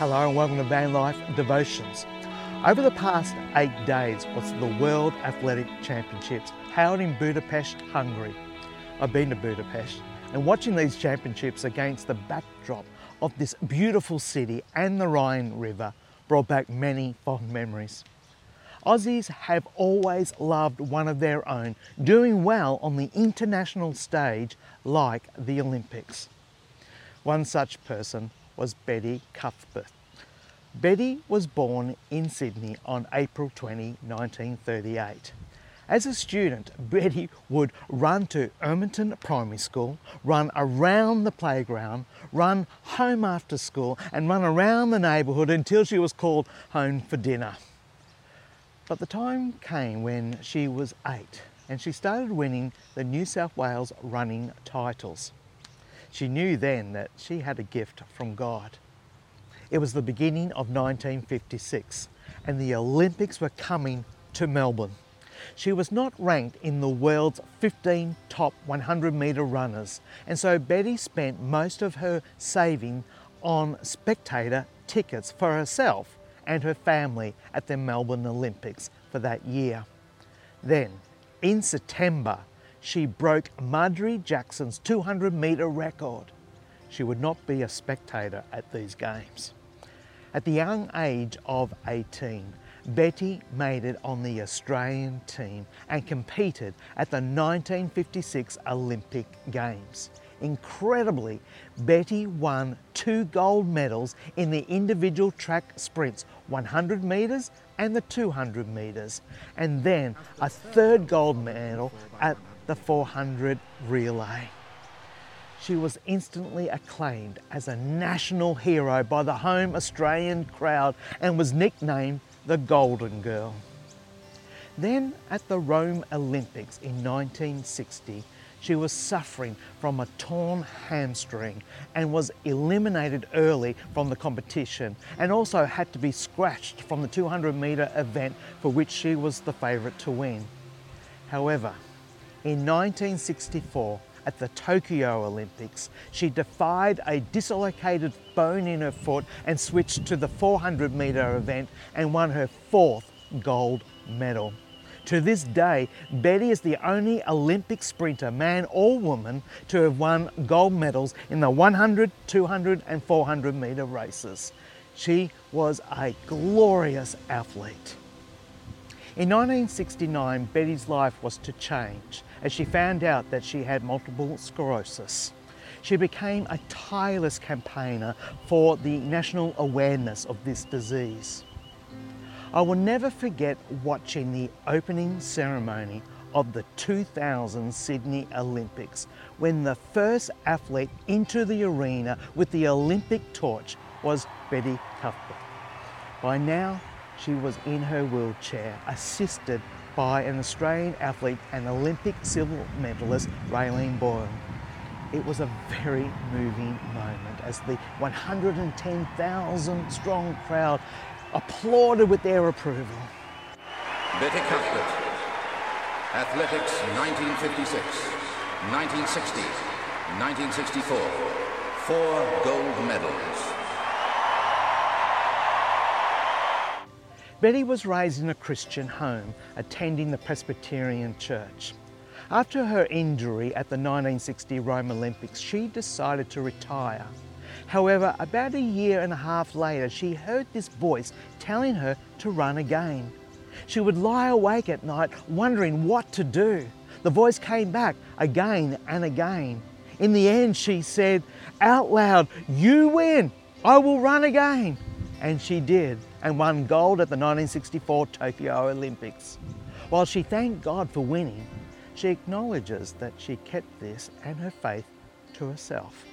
Hello and welcome to Van Life Devotions. Over the past eight days was the World Athletic Championships held in Budapest, Hungary. I've been to Budapest and watching these championships against the backdrop of this beautiful city and the Rhine River brought back many fond memories. Aussies have always loved one of their own doing well on the international stage like the Olympics. One such person was Betty Cuthbert. Betty was born in Sydney on April 20, 1938. As a student, Betty would run to Ermington Primary School, run around the playground, run home after school, and run around the neighbourhood until she was called home for dinner. But the time came when she was eight and she started winning the New South Wales running titles. She knew then that she had a gift from God. It was the beginning of 1956 and the Olympics were coming to Melbourne. She was not ranked in the world's 15 top 100 metre runners, and so Betty spent most of her saving on spectator tickets for herself and her family at the Melbourne Olympics for that year. Then, in September, she broke Marjorie Jackson's 200 metre record. She would not be a spectator at these games. At the young age of 18, Betty made it on the Australian team and competed at the 1956 Olympic Games. Incredibly, Betty won two gold medals in the individual track sprints 100 metres and the 200 metres, and then a third gold medal at the 400 relay. She was instantly acclaimed as a national hero by the home Australian crowd and was nicknamed the Golden Girl. Then at the Rome Olympics in 1960, she was suffering from a torn hamstring and was eliminated early from the competition and also had to be scratched from the 200 metre event for which she was the favourite to win. However, in 1964, at the Tokyo Olympics, she defied a dislocated bone in her foot and switched to the 400 metre event and won her fourth gold medal. To this day, Betty is the only Olympic sprinter, man or woman, to have won gold medals in the 100, 200, and 400 metre races. She was a glorious athlete. In 1969, Betty's life was to change as she found out that she had multiple sclerosis. She became a tireless campaigner for the national awareness of this disease. I will never forget watching the opening ceremony of the 2000 Sydney Olympics when the first athlete into the arena with the Olympic torch was Betty Cuthbert. By now, she was in her wheelchair, assisted by an Australian athlete and Olympic silver medalist, Raelene Boyle. It was a very moving moment as the 110,000 strong crowd applauded with their approval. Betty Cuthbert, Athletics 1956, 1960, 1964, four gold medals. Betty was raised in a Christian home, attending the Presbyterian Church. After her injury at the 1960 Rome Olympics, she decided to retire. However, about a year and a half later, she heard this voice telling her to run again. She would lie awake at night wondering what to do. The voice came back again and again. In the end, she said out loud, You win, I will run again. And she did and won gold at the 1964 Tokyo Olympics. While she thanked God for winning, she acknowledges that she kept this and her faith to herself.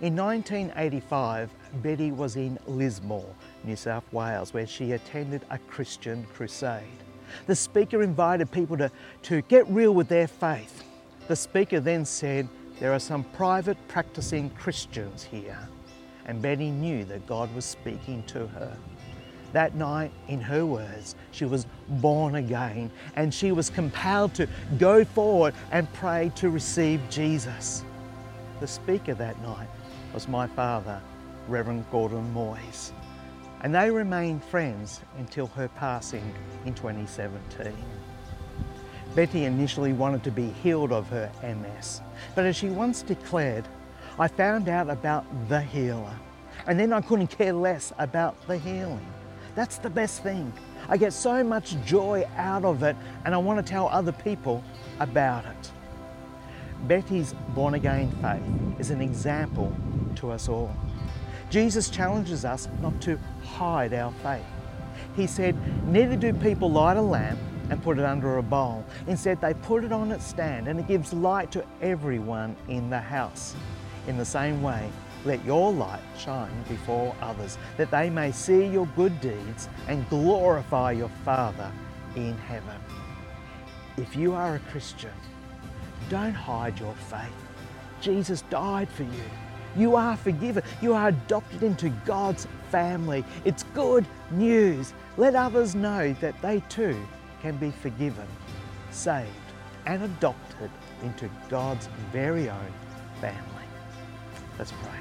In 1985, Betty was in Lismore, New South Wales, where she attended a Christian crusade. The speaker invited people to, to get real with their faith. The speaker then said, There are some private practicing Christians here and Betty knew that God was speaking to her. That night, in her words, she was born again and she was compelled to go forward and pray to receive Jesus. The speaker that night was my father, Reverend Gordon Moyes. And they remained friends until her passing in 2017. Betty initially wanted to be healed of her MS, but as she once declared, I found out about the healer, and then I couldn't care less about the healing. That's the best thing. I get so much joy out of it, and I want to tell other people about it. Betty's born again faith is an example to us all. Jesus challenges us not to hide our faith. He said, Neither do people light a lamp and put it under a bowl. Instead, they put it on its stand and it gives light to everyone in the house. In the same way, let your light shine before others, that they may see your good deeds and glorify your Father in heaven. If you are a Christian, don't hide your faith. Jesus died for you. You are forgiven. You are adopted into God's family. It's good news. Let others know that they too can be forgiven, saved, and adopted into God's very own family. Let's pray.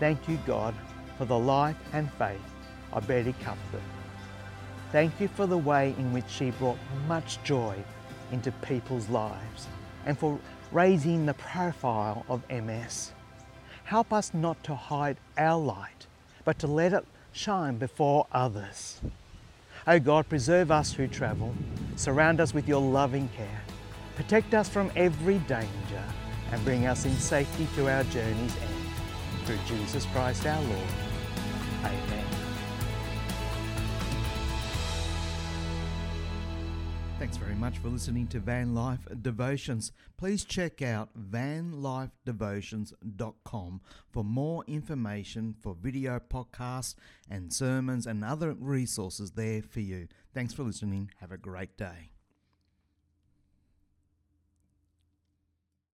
Thank you, God, for the life and faith of Betty Cuthbert. Thank you for the way in which she brought much joy into people's lives and for raising the profile of MS. Help us not to hide our light, but to let it shine before others. O oh God, preserve us who travel, surround us with your loving care, protect us from every danger, and bring us in safety to our journey's end. Through Jesus Christ our Lord. Amen. Thanks very much for listening to Van Life Devotions. Please check out vanlifedevotions.com for more information for video podcasts and sermons and other resources there for you. Thanks for listening. Have a great day.